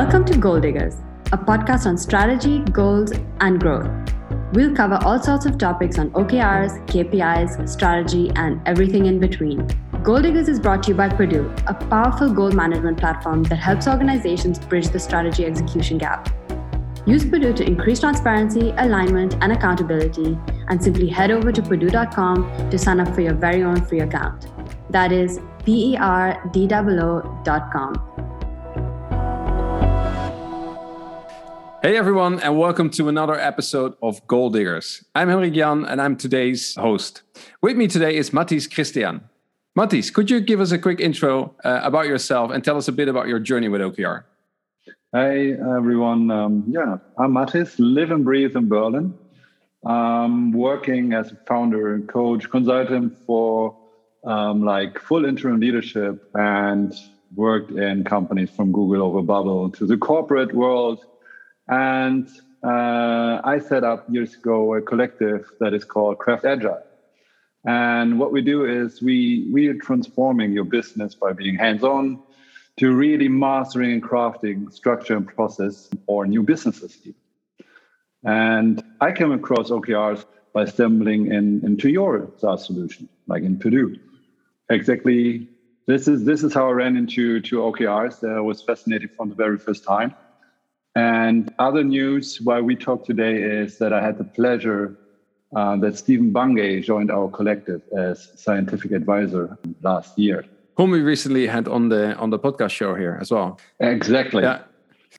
Welcome to Goal Diggers, a podcast on strategy, goals, and growth. We'll cover all sorts of topics on OKRs, KPIs, strategy, and everything in between. Goal Diggers is brought to you by Perdoo, a powerful goal management platform that helps organizations bridge the strategy execution gap. Use Perdoo to increase transparency, alignment, and accountability, and simply head over to perdoo.com to sign up for your very own free account. That is P E R D O O.com. Hey everyone, and welcome to another episode of Goal Diggers. I'm Henrik Jan, and I'm today's host. With me today is Matthijs Christian. Matthijs, could you give us a quick intro uh, about yourself and tell us a bit about your journey with OKR? Hey everyone, um, yeah, I'm Matthijs, live and breathe in Berlin. I'm working as a founder and coach, consultant for um, like full interim leadership and worked in companies from Google over Bubble to the corporate world and uh, I set up years ago a collective that is called Craft Agile. And what we do is we we are transforming your business by being hands-on to really mastering and crafting structure and process for new businesses. And I came across OKRs by stumbling in, into your SaaS solution, like in Perdoo. Exactly. This is this is how I ran into to OKRs. I was fascinated from the very first time. And other news why we talk today is that I had the pleasure uh, that Stephen Bungay joined our collective as scientific advisor last year. Whom we recently had on the on the podcast show here as well. Exactly. Yeah.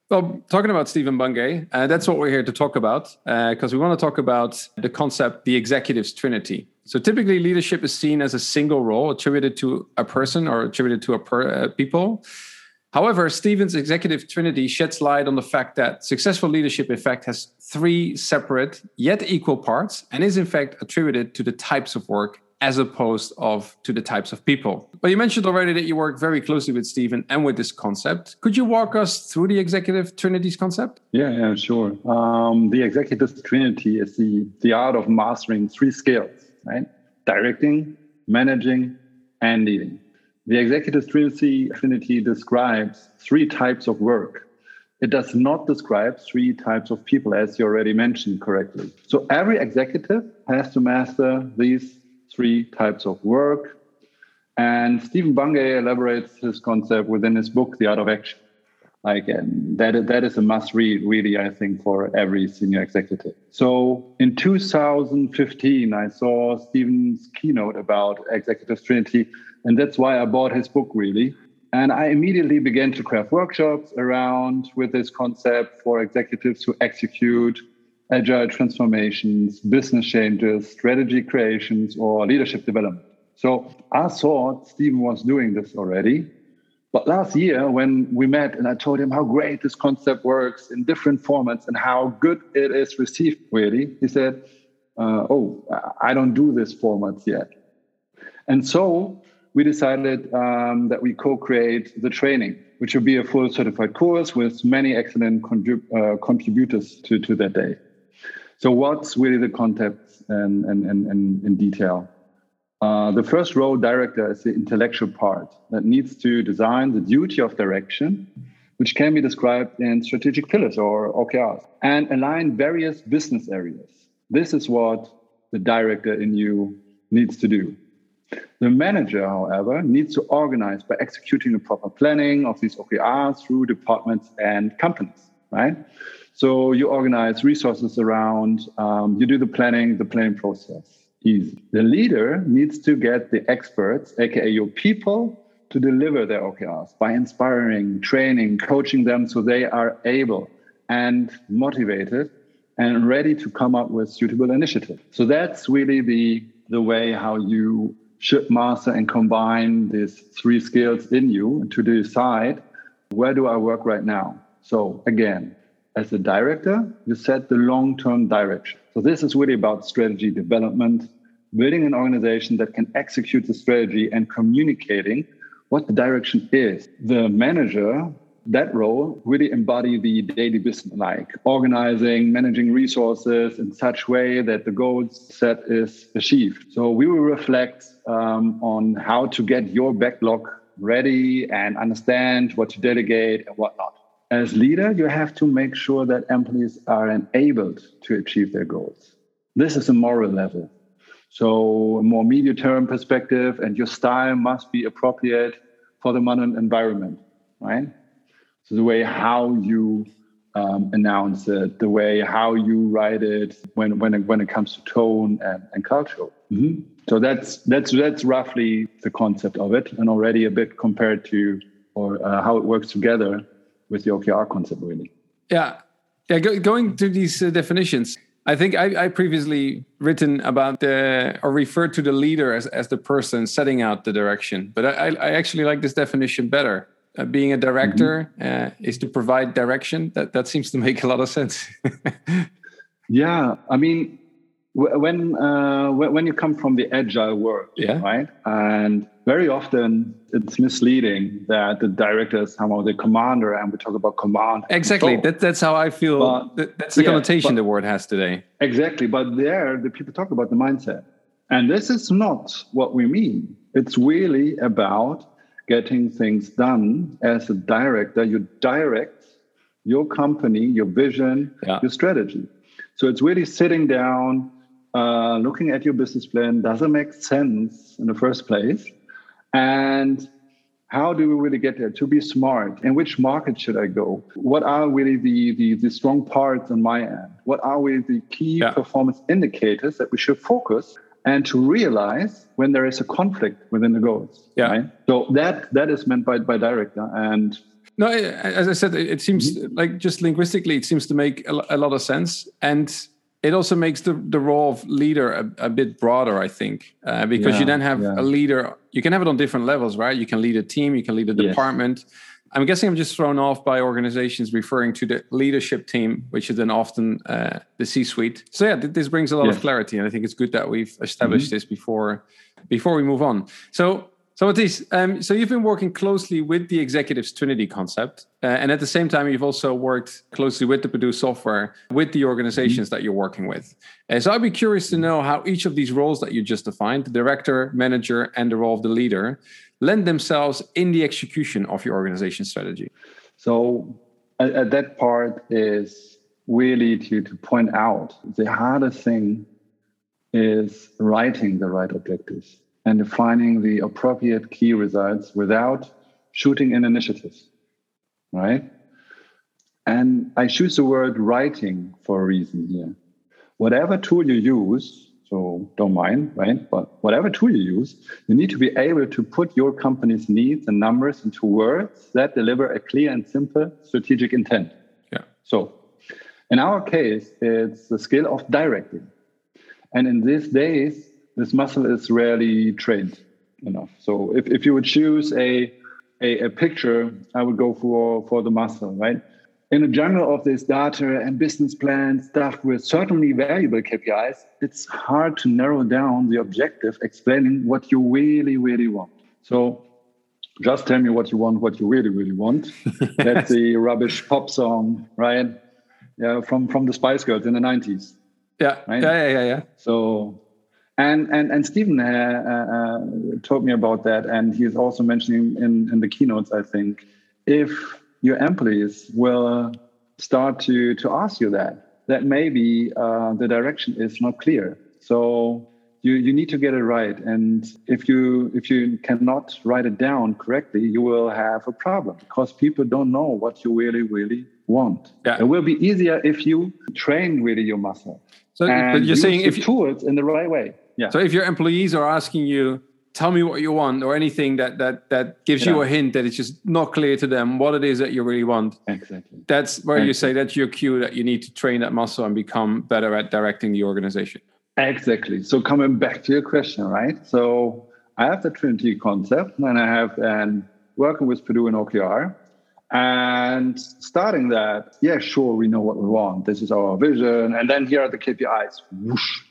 Well, talking about Stephen Bungay, uh, that's what we're here to talk about because uh, we want to talk about the concept, the executive's trinity. So typically, leadership is seen as a single role attributed to a person or attributed to a per, uh, people. However, Stephen's executive trinity sheds light on the fact that successful leadership, in fact, has three separate yet equal parts and is in fact attributed to the types of work as opposed of to the types of people. But you mentioned already that you work very closely with Stephen and with this concept. Could you walk us through the executive trinity's concept? Yeah, yeah, sure. Um, the executive trinity is the the art of mastering three skills, right? Directing, managing, and leading. The executive trinity, trinity describes three types of work. It does not describe three types of people, as you already mentioned correctly. So every executive has to master these three types of work. And Stephen Bungay elaborates his concept within his book, The Art of Action. Like um, that, that is a must read, really, I think, for every senior executive. So in 2015, I saw Stephen's keynote about executive trinity and that's why I bought his book, really. And I immediately began to craft workshops around with this concept for executives who execute agile transformations, business changes, strategy creations, or leadership development. So I thought Stephen was doing this already. But last year, when we met and I told him how great this concept works in different formats and how good it is received, really, he said, uh, Oh, I don't do this formats yet. And so we decided um, that we co-create the training, which will be a full certified course with many excellent contrib- uh, contributors to, to that day. So what's really the concept and, and, and, and in detail? Uh, the first role director is the intellectual part that needs to design the duty of direction, which can be described in strategic pillars or OKRs, and align various business areas. This is what the director in you needs to do. The manager, however, needs to organize by executing a proper planning of these OKRs through departments and companies, right? So you organize resources around, um, you do the planning, the planning process. Easy. The leader needs to get the experts, aka your people, to deliver their OKRs by inspiring, training, coaching them so they are able and motivated and ready to come up with suitable initiatives. So that's really the the way how you should master and combine these three skills in you to decide where do I work right now. So again, as a director, you set the long-term direction. So this is really about strategy development, building an organization that can execute the strategy and communicating what the direction is. The manager that role really embody the daily business like organizing managing resources in such way that the goals set is achieved so we will reflect um, on how to get your backlog ready and understand what to delegate and what not as leader, you have to make sure that employees are enabled to achieve their goals. This is a moral level. So, a more medium term perspective, and your style must be appropriate for the modern environment, right? So, the way how you um, announce it, the way how you write it, when when when it comes to tone and, and culture. Mm-hmm. So that's that's that's roughly the concept of it, and already a bit compared to or uh, how it works together with the OKR concept, really. Yeah, yeah. Go, going to these uh, definitions, I think I, I, previously written about the or referred to the leader as as the person setting out the direction, but I, I actually like this definition better. Uh, being a director mm-hmm. uh, is to provide direction. That that seems to make a lot of sense. yeah, I mean, when uh, when you come from the agile world, yeah. right, and very often it's misleading that the director is somehow the commander, and we talk about command. Exactly, that, that's how I feel. But, that's the yeah, connotation but, the word has today. Exactly, but there the people talk about the mindset, and this is not what we mean. It's really about getting things done as a director. You direct your company, your vision, yeah. your strategy. So it's really sitting down uh, looking at your business plan does it make sense in the first place and how do we really get there to be smart in which market should i go what are really the the, the strong parts on my end what are really the key yeah. performance indicators that we should focus and to realize when there is a conflict within the goals yeah right? so that that is meant by by director and no as i said it seems mm-hmm. like just linguistically it seems to make a, lot of sense and it also makes the, the role of leader a, a bit broader, I think, uh, because yeah, you then have yeah. a leader. You can have it on different levels, right? You can lead a team, you can lead a department. I'm guessing I'm just thrown off by organizations referring to the leadership team, which is then often uh, the C-suite. So yeah, th- this brings a lot yes. of clarity, and I think it's good that we've established mm-hmm. this before before we move on. So so, Matthijs, um, so you've been working closely with the executives Trinity concept, uh, and at the same time, you've also worked closely with the Perdoo software with the organizations mm-hmm. that you're working with. Uh, so, I'd be curious to know how each of these roles that you just defined, the director, manager, and the role of the leader, lend themselves in the execution of your organization strategy. So, at, at that part is really to, to point out the hardest thing is writing the right objectives and defining the appropriate key results without shooting in initiatives, right? And I choose the word writing for a reason here. Whatever tool you use, so don't mind, right? But whatever tool you use, you need to be able to put your company's needs and numbers into words that deliver a clear and simple strategic intent. Yeah. So in our case, it's the skill of directing. And in these days, this muscle is rarely trained enough. So if, if you would choose a, a, a picture, I would go for, for the muscle, right? In a jungle of this data and business plan stuff with certainly valuable KPIs, it's hard to narrow down the objective explaining what you really, really want. So just tell me what you want, what you really, really want. That's the rubbish pop song, right? Yeah, from from the Spice Girls in the 90s. Yeah, right? yeah, yeah, yeah, yeah. So and and and Stephen uh, uh, uh, told me about that, and he's also mentioning in in the keynotes. I think if your employees will start to to ask you that, that maybe uh, the direction is not clear. So you you need to get it right, and if you if you cannot write it down correctly, you will have a problem because people don't know what you really really want. Yeah. It will be easier if you train really your muscle. So, but you're saying if you tools in the right way. Yeah. So if your employees are asking you, tell me what you want, or anything that that that gives yeah. you a hint that it's just not clear to them what it is that you really want. Exactly. That's where exactly. you say that's your cue that you need to train that muscle and become better at directing the organization. Exactly. So coming back to your question, right? So I have the Trinity concept, and I have and working with Perdoo and OKR. And starting that, yeah, sure, we know what we want. This is our vision. And then here are the KPIs. Whoosh,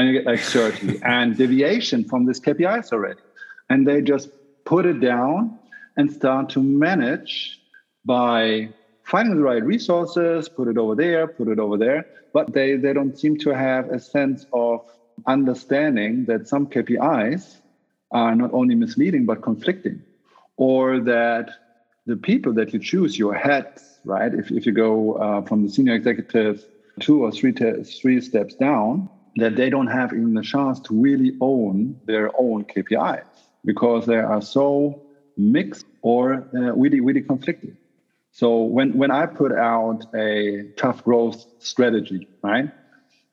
and you get like 30 and deviation from this KPIs already. And they just put it down and start to manage by finding the right resources, put it over there, put it over there. But they, they don't seem to have a sense of understanding that some KPIs are not only misleading but conflicting, or that the people that you choose, your heads, right? If, if you go uh, from the senior executive two or three, te- three steps down, that they don't have even the chance to really own their own KPIs because they are so mixed or uh, really, really conflicted. So when, when I put out a tough growth strategy, right?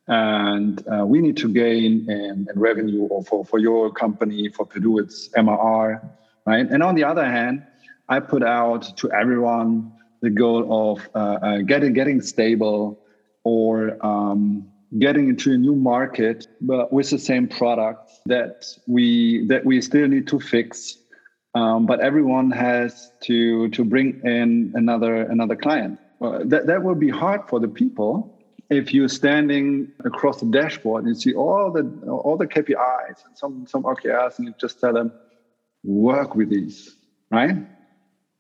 And uh, we need to gain in, in revenue or for, for your company, for Perdoo, it's MRR, right? And on the other hand, I put out to everyone the goal of uh, uh, getting getting stable or um, getting into a new market, but with the same product that we that we still need to fix. Um, but everyone has to to bring in another another client. Uh, that that will be hard for the people if you're standing across the dashboard and you see all the all the KPIs and some some OKRs, and you just tell them work with these, right?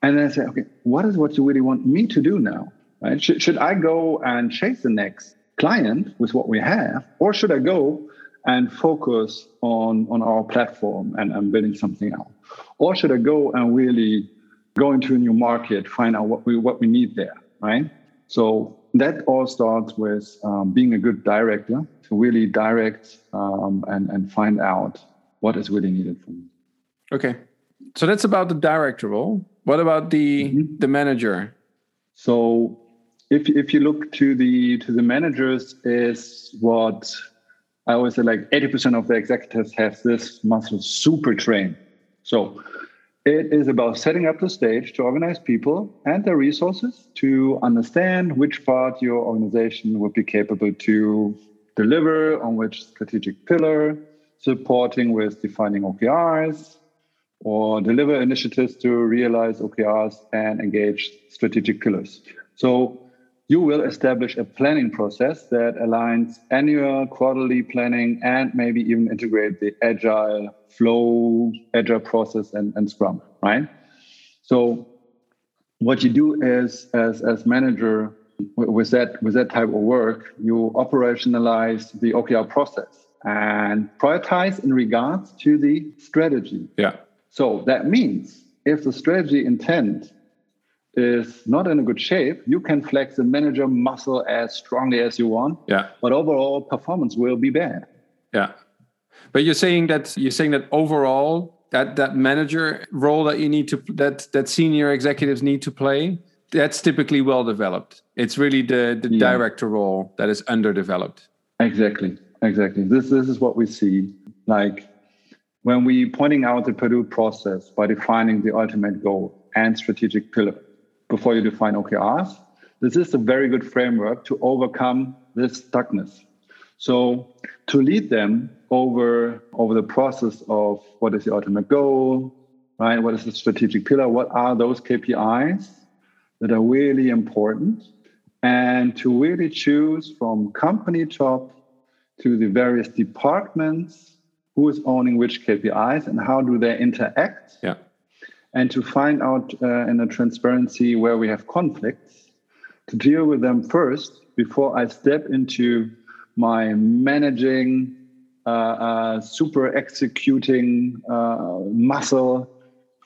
And then I say, okay, what is what you really want me to do now? Right? Should, should I go and chase the next client with what we have, or should I go and focus on on our platform and, and building something out, or should I go and really go into a new market, find out what we what we need there, right? So that all starts with um, being a good director to really direct um, and and find out what is really needed from you. Okay, so that's about the director role. What about the mm-hmm. the manager? So if if you look to the to the managers is what I always say like 80% of the executives have this muscle super trained. So it is about setting up the stage to organize people and their resources to understand which part your organization would be capable to deliver on which strategic pillar, supporting with defining OKRs, or deliver initiatives to realize OKRs and engage strategic pillars. So you will establish a planning process that aligns annual, quarterly planning, and maybe even integrate the agile flow, agile process, and, and Scrum, right? So what you do is, as as manager, with that with that type of work, you operationalize the OKR process and prioritize in regards to the strategy. Yeah. So that means if the strategy intent is not in a good shape, you can flex the manager muscle as strongly as you want. Yeah. But overall performance will be bad. Yeah. But you're saying that you're saying that overall that that manager role that you need to that that senior executives need to play that's typically well developed. It's really the the yeah. director role that is underdeveloped. Exactly. Exactly. This this is what we see. Like when we pointing out the Perdoo process by defining the ultimate goal and strategic pillar before you define OKRs, this is a very good framework to overcome this stuckness. So to lead them over over the process of what is the ultimate goal, right? What is the strategic pillar? What are those KPIs that are really important? And to really choose from company top to the various departments who is owning which KPIs and how do they interact. Yeah. And to find out uh, in a transparency where we have conflicts, to deal with them first before I step into my managing, uh, uh, super executing uh, muscle,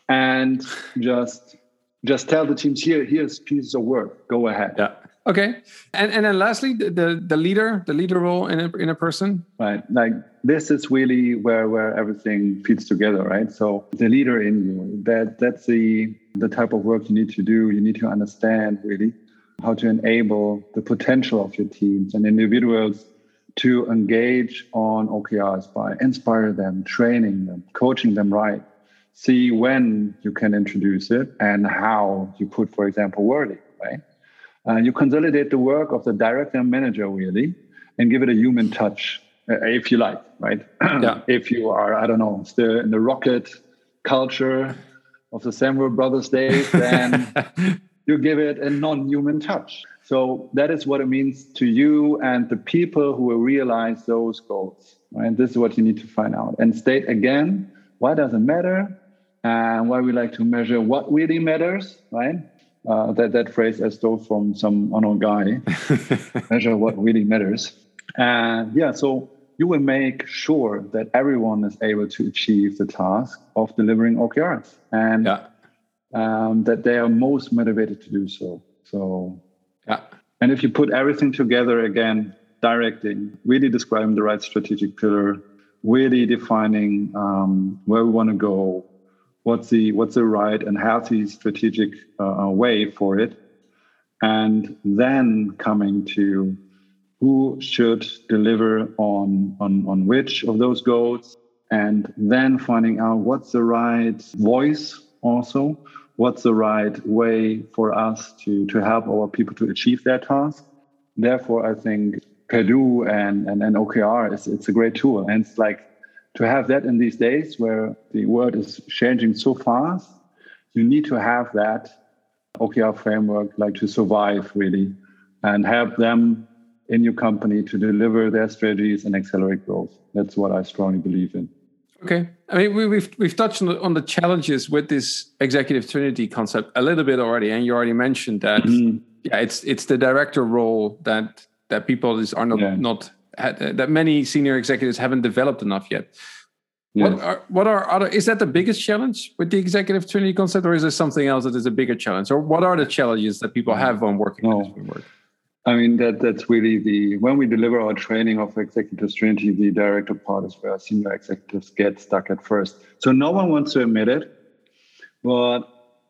and just just tell the teams here here's pieces of work. Go ahead. Yeah. Okay, and and then lastly, the, the, the leader, the leader role in a in a person. Right, like this is really where where everything fits together, right? So the leader in you, that that's the the type of work you need to do. You need to understand really how to enable the potential of your teams and individuals to engage on OKRs by inspire them, training them, coaching them right. See when you can introduce it and how you put, for example, wording, right? Uh, you consolidate the work of the director and manager really and give it a human touch uh, if you like right? Yeah. if you are i don't know still in the rocket culture of the samuel brothers days then you give it a non-human touch. So that is what it means to you and the people who will realize those goals right? This is what you need to find out. And state again why does it matter? And why we like to measure what really matters right uh, that that phrase I stole from some unknown guy. measure what really matters, and yeah, so you will make sure that everyone is able to achieve the task of delivering OKRs. And yeah. um, that they are most motivated to do so. So, yeah. And if you put everything together again, directing, really describing the right strategic pillar, really defining um, where we want to go, what's the what's the right and healthy strategic uh, way for it, and then coming to who should deliver on, on, on which of those goals, and then finding out what's the right voice also, what's the right way for us to, to help our people to achieve their task. Therefore, I think Perdoo and, and, and OKR is it's a great tool. And it's like to have that in these days where the world is changing so fast, you need to have that OKR framework like to survive really and help them in your company to deliver their strategies and accelerate growth. That's what I strongly believe in. Okay, I mean we, have we've, we've touched on the, on the, challenges with this executive trinity concept a little bit already, and you already mentioned that mm-hmm. yeah, it's it's the director role that that people is, are not yeah. not Uh, that many senior executives haven't developed enough yet. What are what are other is that the biggest challenge with the executive trinity concept, or is there something else that is a bigger challenge? Or what are the challenges that people mm. have on working no. with this framework? I mean that that's really the when we deliver our training of executive trinity, the director part is where senior executives get stuck at first. So no one wants to admit it, but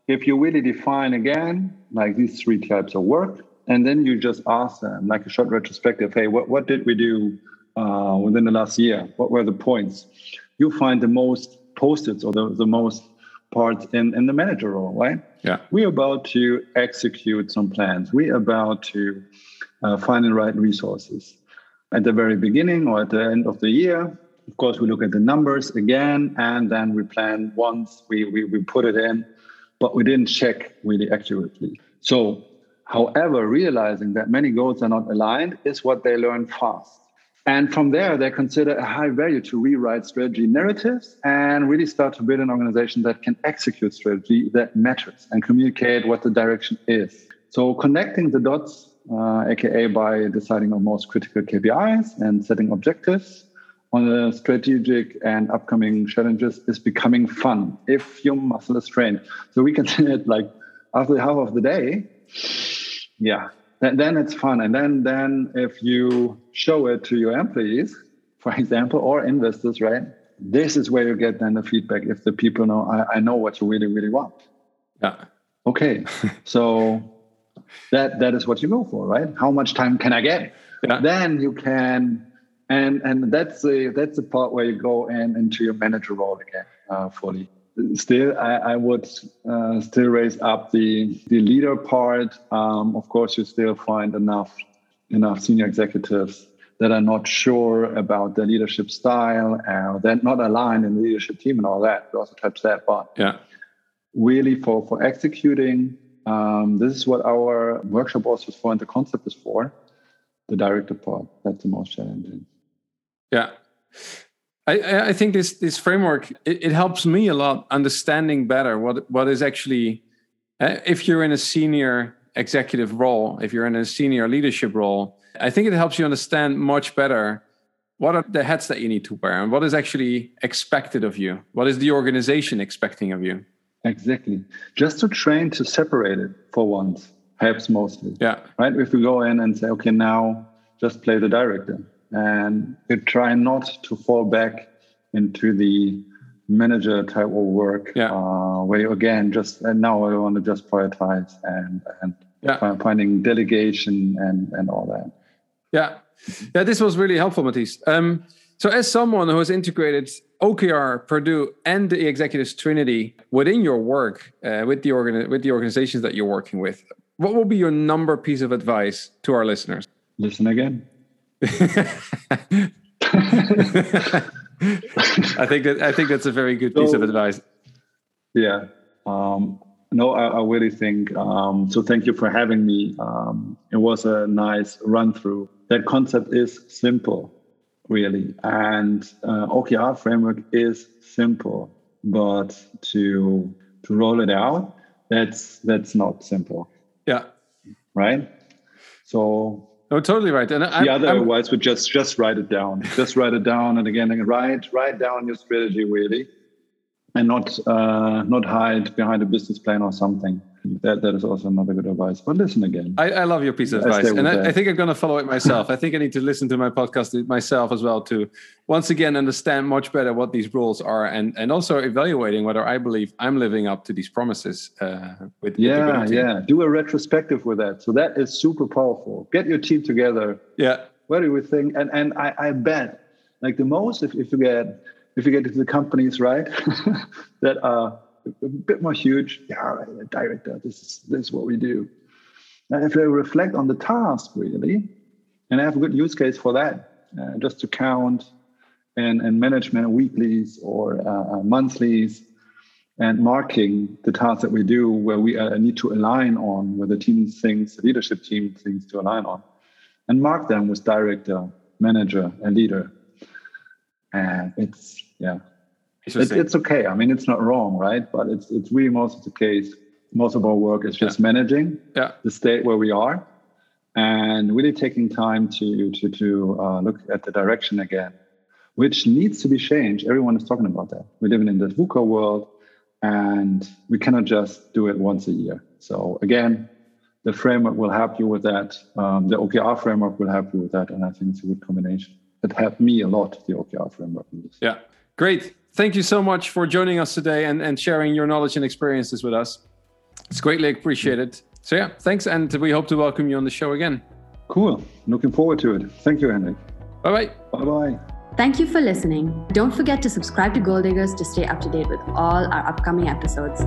if you really define again like these three types of work, and then you just ask them like a short retrospective, hey, what what did we do uh, within the last year? What were the points? You find the most post-its or the, the most parts in, in the manager role, right? Yeah. We're about to execute some plans. We're about to uh, find the right resources. At the very beginning or at the end of the year, of course, we look at the numbers again, and then we plan once we, we, we put it in, but we didn't check really accurately. So, however, realizing that many goals are not aligned is what they learn fast. And from there, they consider a high value to rewrite strategy narratives and really start to build an organization that can execute strategy that matters and communicate what the direction is. So connecting the dots, uh, aka by deciding on most critical KPIs and setting objectives on the strategic and upcoming challenges is becoming fun if your muscle is trained. So we can it like after half of the day, yeah, then, then it's fun. And then, then if you show it to your employees, for example, or investors, right? This is where you get then the feedback. If the people know, I, I know what you really, really want. Yeah. Okay. so that that is what you go for, right? How much time can I get? Yeah. Then you can, and and that's the that's the part where you go in into your manager role again uh, fully still I, I would uh, still raise up the the leader part. Um, of course, you still find enough enough senior executives that are not sure about their leadership style and they're not aligned in the leadership team and all that. We also touch that, but yeah, really for for executing. Um, this is what our workshop also is for, and the concept is for the director part. That's the most challenging. Yeah. I, I think this this framework it, it, helps me a lot understanding better what what is actually uh, if you're in a senior executive role, if you're in a senior leadership role, I think it helps you understand much better what are the hats that you need to wear and what is actually expected of you. What is the organization expecting of you? Exactly. Just to train to separate it for once helps mostly. Yeah. Right. If we go in and say, okay, now just play the director and you try not to fall back into the manager type of work yeah. uh, where you again just and now I want to just prioritize and and yeah. finding delegation and and all that. Yeah, yeah. This was really helpful, Matthijs. Um, so, as someone who has integrated OKR, Perdoo, and the Executives Trinity within your work uh, with the organi- with the organizations that you're working with, what will be your number piece of advice to our listeners? Listen again. I think that I think that's a very good piece of advice. Yeah. Um, no, I, I, really think um, so. Thank you for having me. Um, it was a nice run through. That concept is simple, really, and uh, OKR framework is simple, but to to roll it out, that's that's not simple. Yeah. Right. So Oh, totally right. And I'm, the otherwise I'm, would just just write it down. Just write it down and again and write write down your strategy really. and not uh, not hide behind a business plan or something. That that is also another good advice. But listen again. I, I love your piece of advice, and I, I, think I'm going to follow it myself. I think I need to listen to my podcast myself as well to once again understand much better what these rules are, and and also evaluating whether I believe I'm living up to these promises. Uh, with yeah, yeah. Do a retrospective with that. So that is super powerful. Get your team together. Yeah. What do we think? And and I, I bet like the most if, if you get if you get into the companies right that are a bit more huge, yeah, director, this is this is what we do. And if I reflect on the task really, and I have a good use case for that, uh, just to count and, and management weeklies or uh, uh, monthlies and marking the tasks that we do where we uh, need to align on, where the team thinks, the leadership team thinks to align on, and mark them with director, manager, and leader. And it's yeah it's, it's okay. I mean it's not wrong right? But it's it's really most of the case most of our work is just yeah. managing yeah. the state where we are and really taking time to to to uh, look at the direction again which needs to be changed. Everyone is talking about that. We're living in this VUCA world and we cannot just do it once a year. So again the framework will help you with that. Um, the okr framework will help you with that. And i think it's a good combination. It helped me a lot, the OKR framework. Yeah, great. Thank you so much for joining us today and, and sharing your knowledge and experiences with us. It's greatly appreciated. So, yeah, thanks. And we hope to welcome you on the show again. Cool. Looking forward to it. Thank you, Henrik. Bye bye. Bye bye. Thank you for listening. Don't forget to subscribe to Goal Diggers to stay up to date with all our upcoming episodes.